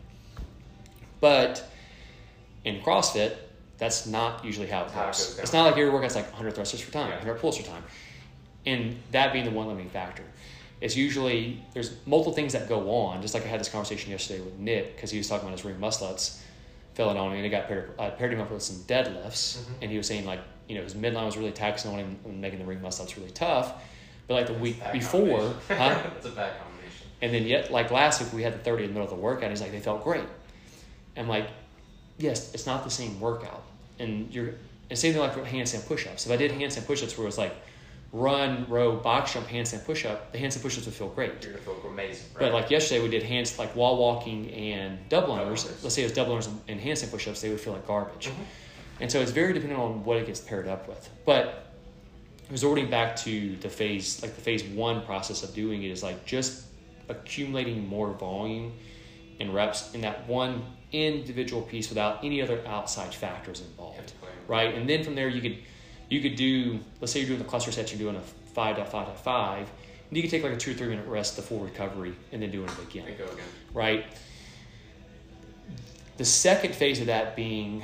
A: But in CrossFit, that's not usually how it
B: How it
A: goes.
B: goes down.
A: it's not like every workout's like 100 thrusters for time,
B: Yeah.
A: 100 pulls for time. And that being the one limiting factor. It's usually, there's multiple things that go on, just like I had this conversation yesterday with Nick, because he was talking about his ring muscle ups filling on me, and I got paired, I paired him up with some deadlifts,
B: Mhm.
A: and he was saying like, you know, his midline was really taxing on him and making the ring muscle ups really tough. But like the week before, huh?
B: It's a bad combination.
A: And then yet, like last week, we had the 30 in the middle of the workout. He's like, they felt great. I'm like, yes, it's not the same workout. And you're, and same thing like handstand push-ups. If I did handstand push-ups where it was like run, row, box jump, handstand push-up, the handstand push-ups would feel great.
B: You're gonna feel amazing, right?
A: But like yesterday, we did hands like wall walking and double unders. Let's say it was double unders and handstand push-ups, they would feel like garbage.
B: Mhm.
A: And so it's very dependent on what it gets paired up with. But resorting back to the phase, like the phase one process of doing it is like just accumulating more volume and reps in that one individual piece without any other outside factors involved. Right? And then from there you could you could do let's say you're doing the cluster sets, you're doing a five dot five dot five, and you could take like a two or three minute rest, the full recovery, and then doing it again
B: again.
A: right? The second phase of that being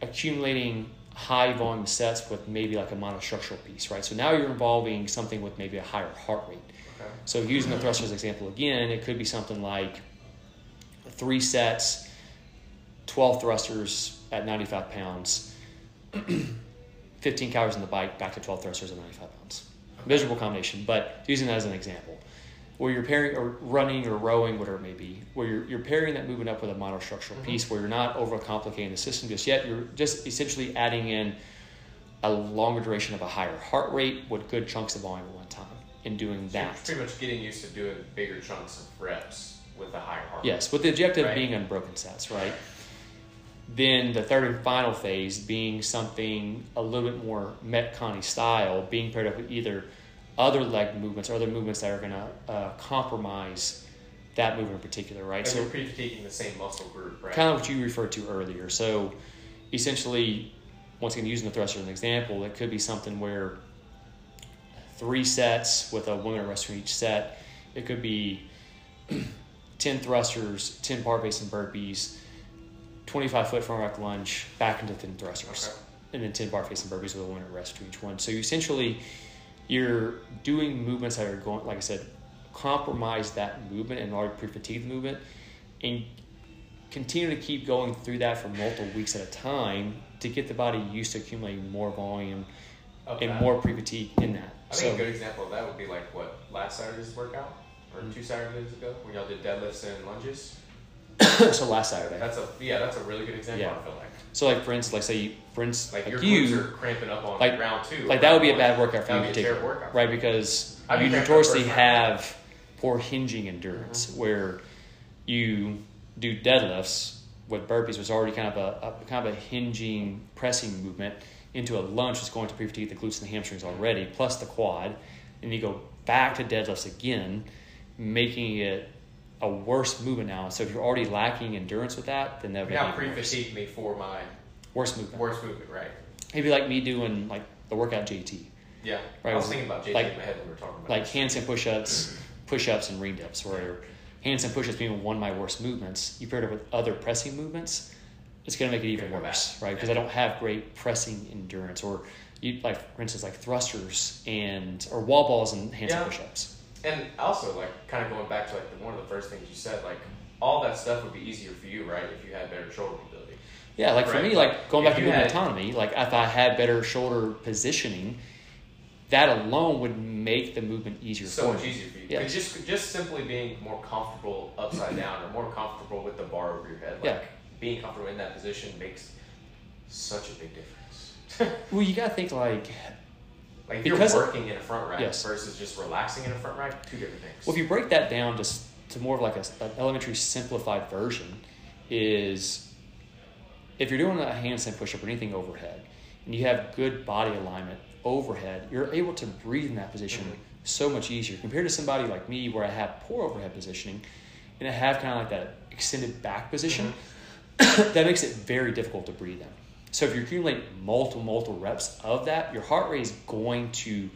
A: accumulating high volume sets with maybe like a monostructural piece, right? So now you're involving something with maybe a higher heart rate.
B: Okay.
A: So using the thrusters example again, it could be something like three sets, 12 thrusters at 95 pounds, 15 calories in the bike, back to 12 thrusters at 95 pounds. Miserable combination, but using that as an example. Where you're pairing or running or rowing, whatever it may be, where you're, you're pairing that movement up with a monostructural
B: Mhm.
A: piece where you're not overcomplicating the system just yet. You're just essentially adding in a longer duration of a higher heart rate with good chunks of volume at one time and doing
B: So
A: that.
B: pretty much getting used to doing bigger chunks of reps with a higher heart. Rate.
A: Yes, with the objective
B: Right.
A: being unbroken sets, right? Then the third and final phase being something a little bit more Metcon style, being paired up with either other leg movements or other movements that are going to uh, compromise that movement in particular, right?
B: And
A: so
B: you're pre-fatiguing the same muscle group, right?
A: kind of what you referred to earlier. So essentially, once again, using the thruster as an example, it could be something where three sets with a one minute rest from each set. It could be 10 thrusters, 10 bar facing burpees, 25 foot front rack lunge, back into 10 thrusters,
B: Okay.
A: and then 10 bar facing burpees with a one minute rest to each one. So you essentially, you're doing movements that are going, like I said, compromise that movement and already pre-fatigue the movement, and continue to keep going through that for multiple weeks at a time to get the body used to accumulating more volume
B: Of
A: and more pre-fatigue in that.
B: I
A: so
B: think a good example of that would be like what last Saturday's workout or
A: Mhm.
B: two Saturdays ago when y'all did deadlifts and lunges.
A: so last Saturday.
B: That's a yeah, that's a really good example.
A: Yeah.
B: I feel like
A: So like for instance, like say you, for instance,
B: like,
A: like,
B: your
A: you,
B: glutes are cramping up on
A: like-
B: round two.
A: like that would be a bad workout for you
B: would
A: in
B: be a terrible
A: particular,
B: workout.
A: right? Because
B: I'd
A: you
B: up
A: notoriously
B: round.
A: have poor hinging endurance,
B: Mm-hmm.
A: where you do deadlifts with burpees, which is already kind of a, a kind of a hinging pressing movement into a lunge that's going to pre-fatigue the glutes and the hamstrings already, plus the quad, and you go back to deadlifts again, making it a worse movement now. So if you're already lacking endurance with that, then that would be
B: Now
A: even worse.
B: pre-fatigued me for my
A: worse movement.
B: worst movement, right?
A: It'd be like me doing like the workout JT.
B: Yeah.
A: Right,
B: I was thinking about JT
A: like-
B: in my head when we were talking about
A: like handstand push-ups, push-ups, and ring dips. Where handstand push-ups being one of my worst movements, you paired it with other pressing movements, it's going to make it even worse, right? Because I don't have great pressing endurance, or you like for instance like thrusters and or wall balls and handstand
B: Yeah.
A: push-ups.
B: And also, like, kind of going back to like the, one of the first things you said, like, all that stuff would be easier for you, right, if you had better shoulder mobility.
A: Yeah, like for me, like going
B: If
A: back to movement autonomy, like if I had better shoulder positioning, that alone would make the movement easier
B: So
A: for
B: much easier for you.
A: Yeah.
B: Just just simply being more comfortable upside down or more comfortable with the bar over your head. Like
A: Yeah.
B: being comfortable in that position makes such a big difference.
A: Well, you got to think like
B: like if
A: Because-
B: you're working in a front rack
A: Yes.
B: versus just relaxing in a front rack, two different things.
A: Well, if you break that down just to more of like a, an elementary simplified version, is if you're doing a handstand push-up or anything overhead, and you have good body alignment overhead, you're able to breathe in that position
B: Mhm.
A: so much easier compared to somebody like me where I have poor overhead positioning, and I have kind of like that extended back position. that makes it very difficult to breathe in. So if you accumulate multiple multiple reps of that, your heart rate is going to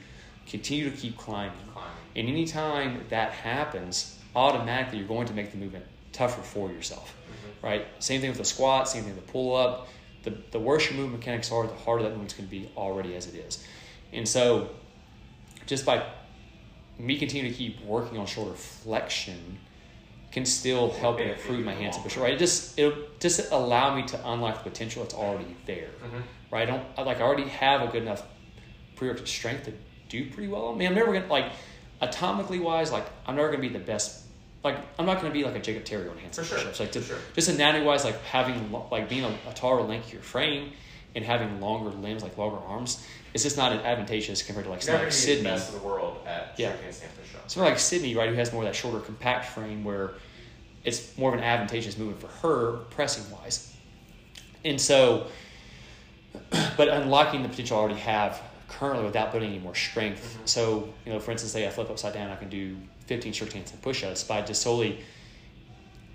A: continue to keep climbing.
B: Climbing.
A: And anytime that happens, automatically you're going to make the movement tougher for yourself,
B: Mm-hmm.
A: right? Same thing with the squat, same thing with the pull up. The, the worse your movement mechanics are, the harder that movement's going to be already as it is. And so, just by me continuing to keep working on shoulder flexion, can still help
B: benefit
A: improve my
B: in the
A: handstand
B: push-up.
A: right. It just it'll just allow me to unlock the potential that's already there
B: Mhm.
A: right? I don't I, like I already have a good enough prerequisite strength to do pretty well. I mean, I'm never gonna like atomically wise, like I'm never gonna be the best. Like I'm not gonna be like a Jacob Terry on handstand
B: For sure,
A: push-ups. Like to,
B: sure.
A: just anatomy wise, like having like being a, a taller, lankier frame and having longer limbs, like longer arms, it's just not advantageous compared to like someone like
B: the
A: Sydney.
B: best in the world at
A: Yeah.
B: strict handstand push-ups.
A: Someone like Sydney, right, who has more of that shorter, compact frame where it's more of an advantageous movement for her pressing wise. And so, but unlocking the potential I already have currently without putting any more strength.
B: Mhm.
A: So, you know, for instance, say I flip upside down, I can do 15 strict handstand push ups by just solely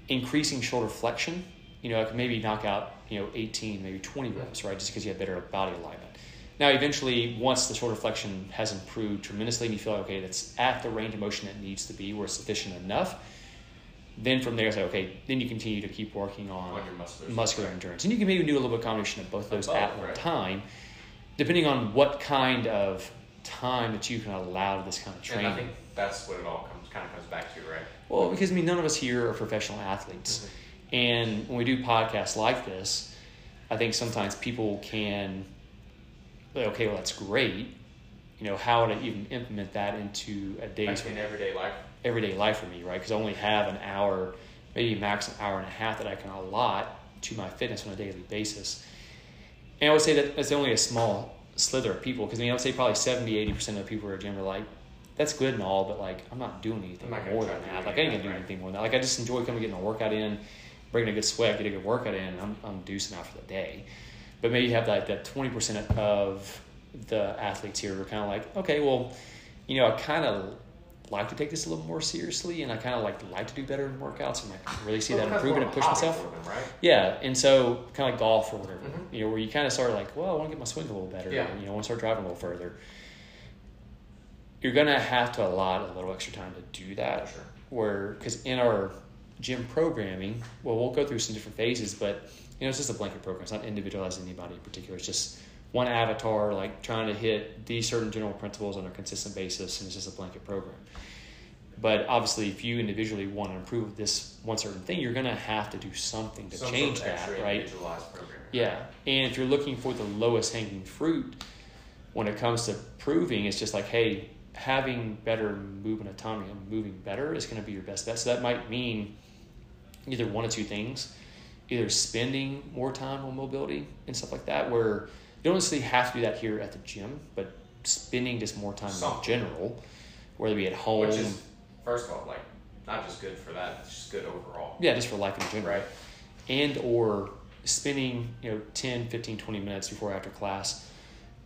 A: increasing shoulder flexion. You know, I can maybe knock out, you know, 18, maybe 20 reps, right, just because you have better body alignment. Now, eventually, once the shoulder flexion has improved tremendously and you feel like, okay, that's at the range of motion it needs to be, where it's sufficient enough, then from there, it's like, okay, then you continue to keep working on
B: muscular
A: muscular endurance. And you can maybe do a little bit of combination of both those
B: Both,
A: at one
B: right.
A: time, depending on what kind of time that you can allow to this kind of training. And.
B: I think that's what it all comes kind of comes back to, right?
A: Well, because I mean, none of us here are professional athletes, mm-hmm. And when we do podcasts like this, I think sometimes people can, like, okay, well, that's great. You know, how would I even implement that into a day's
B: Like in everyday life.
A: everyday life for me, right? Because I only have an hour, maybe max an hour and a half that I can allot to my fitness on a daily basis. And I would say that that's only a small slither of people because I mean, I would say probably 70, 80% of the people who are at gym are like, that's good and all, but like, I'm not doing anything more than that. Like, I ain't gonna do
B: right.
A: anything more than that. Like, I just enjoy coming getting a workout in, bringing a good sweat, get a good workout in, and I'm, I'm deucing out for the day. But maybe you have like that 20% of the athletes here who are kind of like, okay, well, you know, I kind of like to take this a little more seriously, and I kind of like like to do better in workouts, and like really see
B: Well,
A: that improvement and push myself.
B: them, right?
A: Yeah, and so kind of like golf or whatever,
B: Mhm.
A: you know, where you kind of start like, well, I want to get my swing a little better,
B: Yeah.
A: or, you know, I want to start driving a little further. You're gonna have to allot a little extra time to do that,
B: sure.
A: where because in our gym programming, well, we'll go through some different phases, but you know, it's just a blanket program. It's not individualized anybody in particular. It's just one avatar, like trying to hit these certain general principles on a consistent basis, and it's just a blanket program. But obviously, if you individually want to improve this one certain thing, you're going to have to do something to
B: Some
A: change
B: sort of
A: that, right?
B: program.
A: Yeah, and if you're looking for the lowest hanging fruit, when it comes to proving, it's just like, hey, having better movement autonomy and moving better is going to be your best bet. So that might mean either one of two things either spending more time on mobility and stuff like that, where you don't necessarily have to do that here at the gym, but spending just more time
B: Something.
A: in general, whether it be at home,
B: Which is, first of all, like not just good for that, it's just good overall.
A: yeah, just for life in general,
B: Right.
A: and or spending you know 10 15 20 minutes before or after class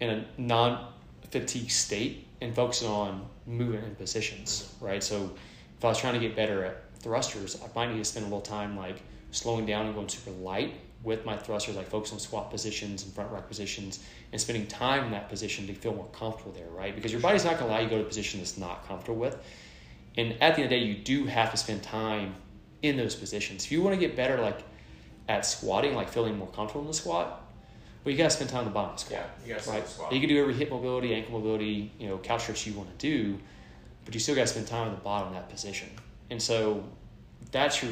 A: in a non-fatigue state and focusing on movement and positions right so if i was trying to get better at thrusters i might need to spend a little time like slowing down and going super light with my thrusters like focus on squat positions and front rack positions and spending time in that position to feel more comfortable there right because your body's not going to allow you to go to a position that's not comfortable with and at the end of the day you do have to spend time in those positions if you want to get better like at squatting, like feeling more comfortable in the squat, but you gotta spend time in the bottom the squat.
B: Yeah, you gotta
A: right?
B: squat.
A: You can do every hip mobility, ankle mobility, you know, couch stretch you want to do, but you still gotta spend time in the bottom of that position. And so that's your,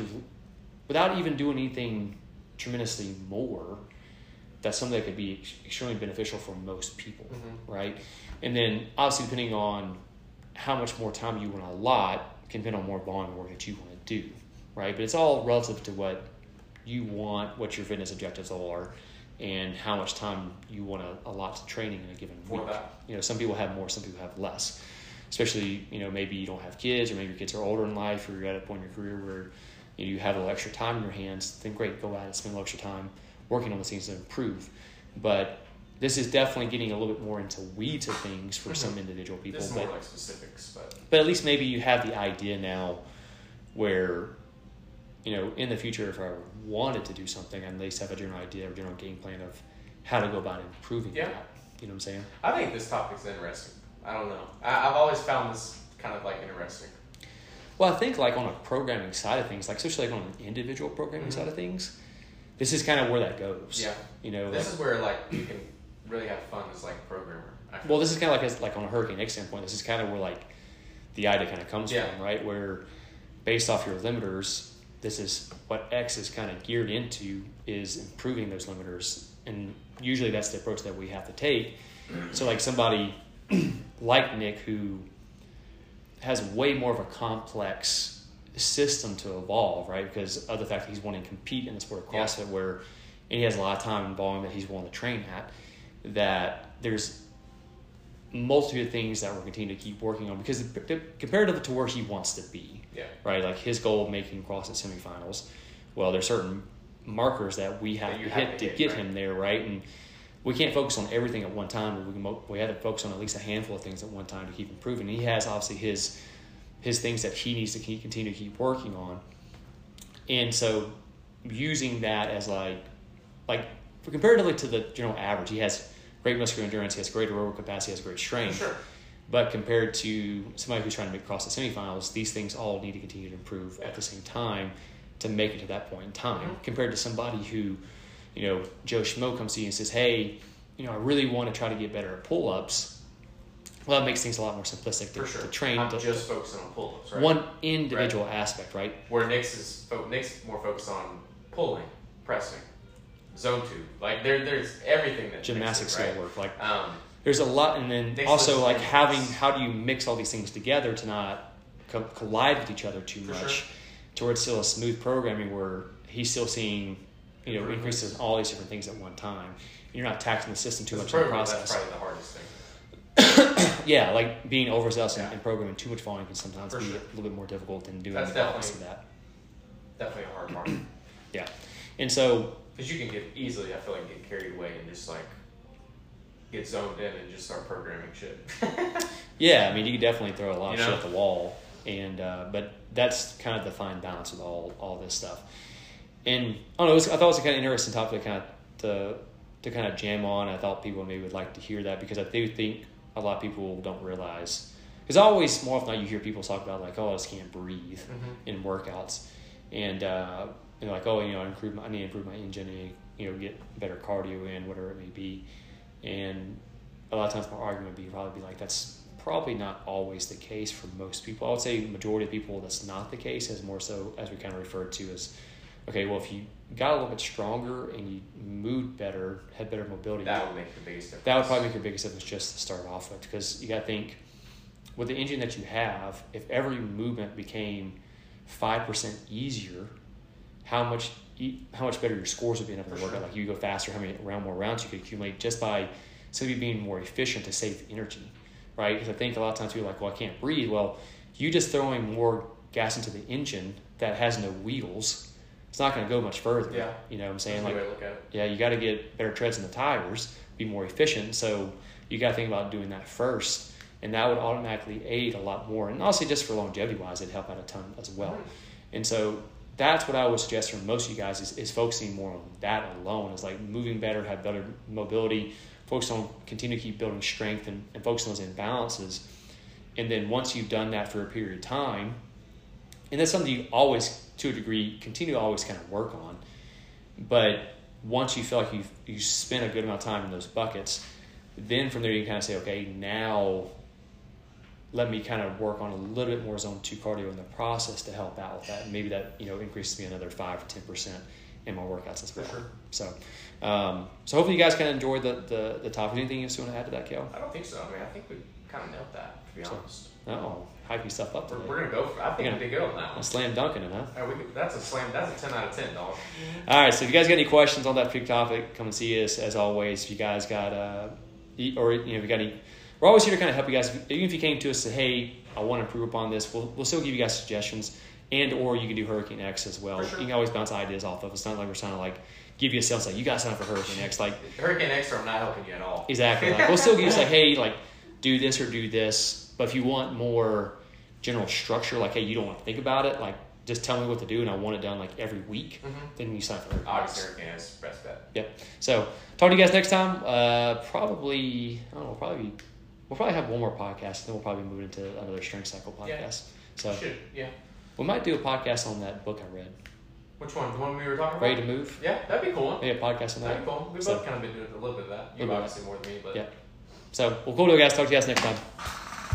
A: without even doing anything tremendously more, that's something that could be extremely beneficial for most people,
B: Mhm.
A: right? And then obviously depending on how much more time you want to allot can depend on more volume work that you want to do, right? But it's all relative to what you want, what your fitness objectives are, and how much time you want to allot to training in a given week. You know, some people have more, some people have less. Especially, you know, maybe you don't have kids, or maybe your kids are older in life, or you're at a point in your career where you, know, you have a little extra time in your hands. Then great, go at it, spend a little extra time working on those things to improve. But this is definitely getting a little bit more into weeds of things for some mm-hmm. individual people.
B: This is
A: but
B: like specifics, but
A: but at least maybe you have the idea now where you know in the future if i wanted to do something i at least have a general idea or general game plan of how to go about improving
B: Yeah.
A: that you know what i'm saying
B: I think this topic's interesting. I don't know. I, I've always found this kind of like interesting.
A: well i think like on a programming side of things like especially like on an individual programming
B: Mhm.
A: side of things this is kind of where that goes
B: Yeah.
A: you know
B: This
A: like-
B: is where like you can really have fun as like a programmer.
A: Well, this is kind of like as, like on a Hurricane X standpoint. This is kind of where like the idea kind of comes
B: Yeah.
A: from, right? Where based off your limiters, this is what X is kind of geared into is improving those limiters, and usually that's the approach that we have to take. So like somebody like Nick who has way more of a complex system to evolve, right? Because of the fact that he's wanting to compete in the sport of
B: Yeah.
A: CrossFit, where and he has a lot of time and volume that he's willing to train at. That there's multitude of things that we're continuing to keep working on because comparative to where he wants to be,
B: yeah.
A: right? Like his goal of making CrossFit semifinals. Well, there's certain markers that we have
B: That
A: to hit
B: to hit,
A: get
B: right.
A: him there, right? And we can't focus on everything at one time. We can mo- we have to focus on at least a handful of things at one time to keep improving. He has obviously his his things that he needs to keep, continue to keep working on, and so using that as like like for comparatively to the general average, he has great muscular endurance, he has great aerobic capacity, he has great strength.
B: Sure.
A: But compared to somebody who's trying to make CrossFit semifinals, these things all need to continue to improve at the same time to make it to that point in time.
B: Mhm.
A: Compared to somebody who, you know, Joe Schmo comes to you and says, "Hey, you know, I really want to try to get better at pull-ups." Well, that makes things a lot more simplistic to,
B: For sure.
A: to train to,
B: just focusing on pull-ups, right?
A: one individual aspect, right?
B: Where Nick's is Nick's more focused on pulling, pressing, zone two. Like there, there's everything that gymnastics
A: skill work, like?
B: Um,
A: there's a lot and then
B: Next
A: also like having how do you mix all these things together to not co- collide with each other too
B: For
A: much
B: sure.
A: towards still a smooth programming where he's still seeing you know increases all these different things at one time you're not taxing the system too much in the process
B: That's probably the hardest thing.
A: yeah like being overzealous
B: Yeah.
A: and, and programming too much volume can sometimes
B: For
A: be
B: sure.
A: a little bit more difficult than doing
B: That's
A: the opposite of that
B: Definitely a hard part.
A: yeah and so
B: Because you can get easily, I feel like, get carried away and just like get zoned in and just start programming shit.
A: Yeah, I mean, you could definitely throw a lot of
B: know?
A: shit at the wall, and uh, but that's kind of the fine balance with all all this stuff. And I don't know, was, I thought it was a kind of interesting topic, to kind of to to kind of jam on. I thought people maybe would like to hear that because I do think a lot of people don't realize. Because always, more often than not, you hear people talk about like, "Oh, I just can't breathe"
B: Mhm.
A: in workouts, and uh, know, like, "Oh, you know, I improve my, I need to improve my engine, and you know, get better cardio in, whatever it may be." And a lot of times, my argument would be probably be like, "That's probably not always the case for most people." I would say the majority of people, that's not the case, as more so as we kind of referred to as okay, well, if you got a little bit stronger and you moved better, had better mobility,
B: That would make the biggest difference.
A: that would probably make your biggest difference just to start off with because you got to think with the engine that you have, if every movement became five percent easier, how much how much better your scores would be in the workout.
B: sure.
A: Like you go faster, how many round more rounds you could accumulate just by simply being more efficient to save energy, right? Because I think a lot of times people are like, well, I can't breathe. Well, you just throwing more gas into the engine that has no wheels, it's not going to go much further.
B: Yeah.
A: You know what I'm saying?
B: the
A: Like
B: look at it.
A: yeah, you got to get better treads in the tires, be more efficient. So you got to think about doing that first, and that would automatically aid a lot more. And honestly, just for longevity wise, it'd help out a ton as well. And so that's what I would suggest for most of you guys is, is focusing more on that alone. Is like moving better, have better mobility, focus on continue to keep building strength and, and focus on those imbalances. And then once you've done that for a period of time, and that's something you always, to a degree, continue to always kind of work on. But once you feel like you've you spent a good amount of time in those buckets, then from there you can kind of say, okay, now let me kind of work on a little bit more zone two cardio in the process to help out with that. And maybe that, you know, increases me another five or ten percent in my workouts as
B: For
A: well.
B: sure.
A: So um, so hopefully you guys kind of enjoyed the, the, the topic. Anything else you want to add to that, Kel?
B: I don't think so. I mean, I think we kind of nailed that, to be
A: So-
B: honest.
A: Oh, hype yourself up
B: We're, we're gonna go. For, I think
A: You're
B: we did good on that one.
A: slam dunking it, huh?
B: Uh, we, that's a slam. That's a ten out of ten, dog.
A: All right, so if you guys got any questions on that big topic, come and see us as always. If you guys got, uh, or you know, if you got any, we're always here to kind of help you guys. Even if you came to us and say, hey, I want to improve upon this, we'll, we'll still give you guys suggestions, and or you can do Hurricane X as well.
B: Sure.
A: You can always bounce ideas off of. It's not like we're trying to like give you a sales like you got to sign up for Hurricane X. Like
B: Hurricane X, I'm not helping you at all.
A: exactly, like we'll still give you like, hey, like do this or do this. But if you want more general structure, like hey, you don't want to think about it, like just tell me what to do, and I want it done like every week.
B: Mhm.
A: Then you sign up for X.
B: Obviously, Hurricane X, best bet.
A: Yep. So talk to you guys next time. Uh, probably I don't know. Probably we'll probably have one more podcast. Then we'll probably move into another strength cycle podcast.
B: Yeah.
A: So
B: Should yeah.
A: we might do a podcast on that book I read,
B: Which one? The one we were talking about?
A: Ready to Move.
B: Yeah, that'd be cool.
A: Maybe a podcast on
B: That'd be cool. We've
A: So-
B: both kind of been doing a little bit of that. You obviously more than me, but
A: Yeah. So we'll cool, guys. Talk to you guys next time.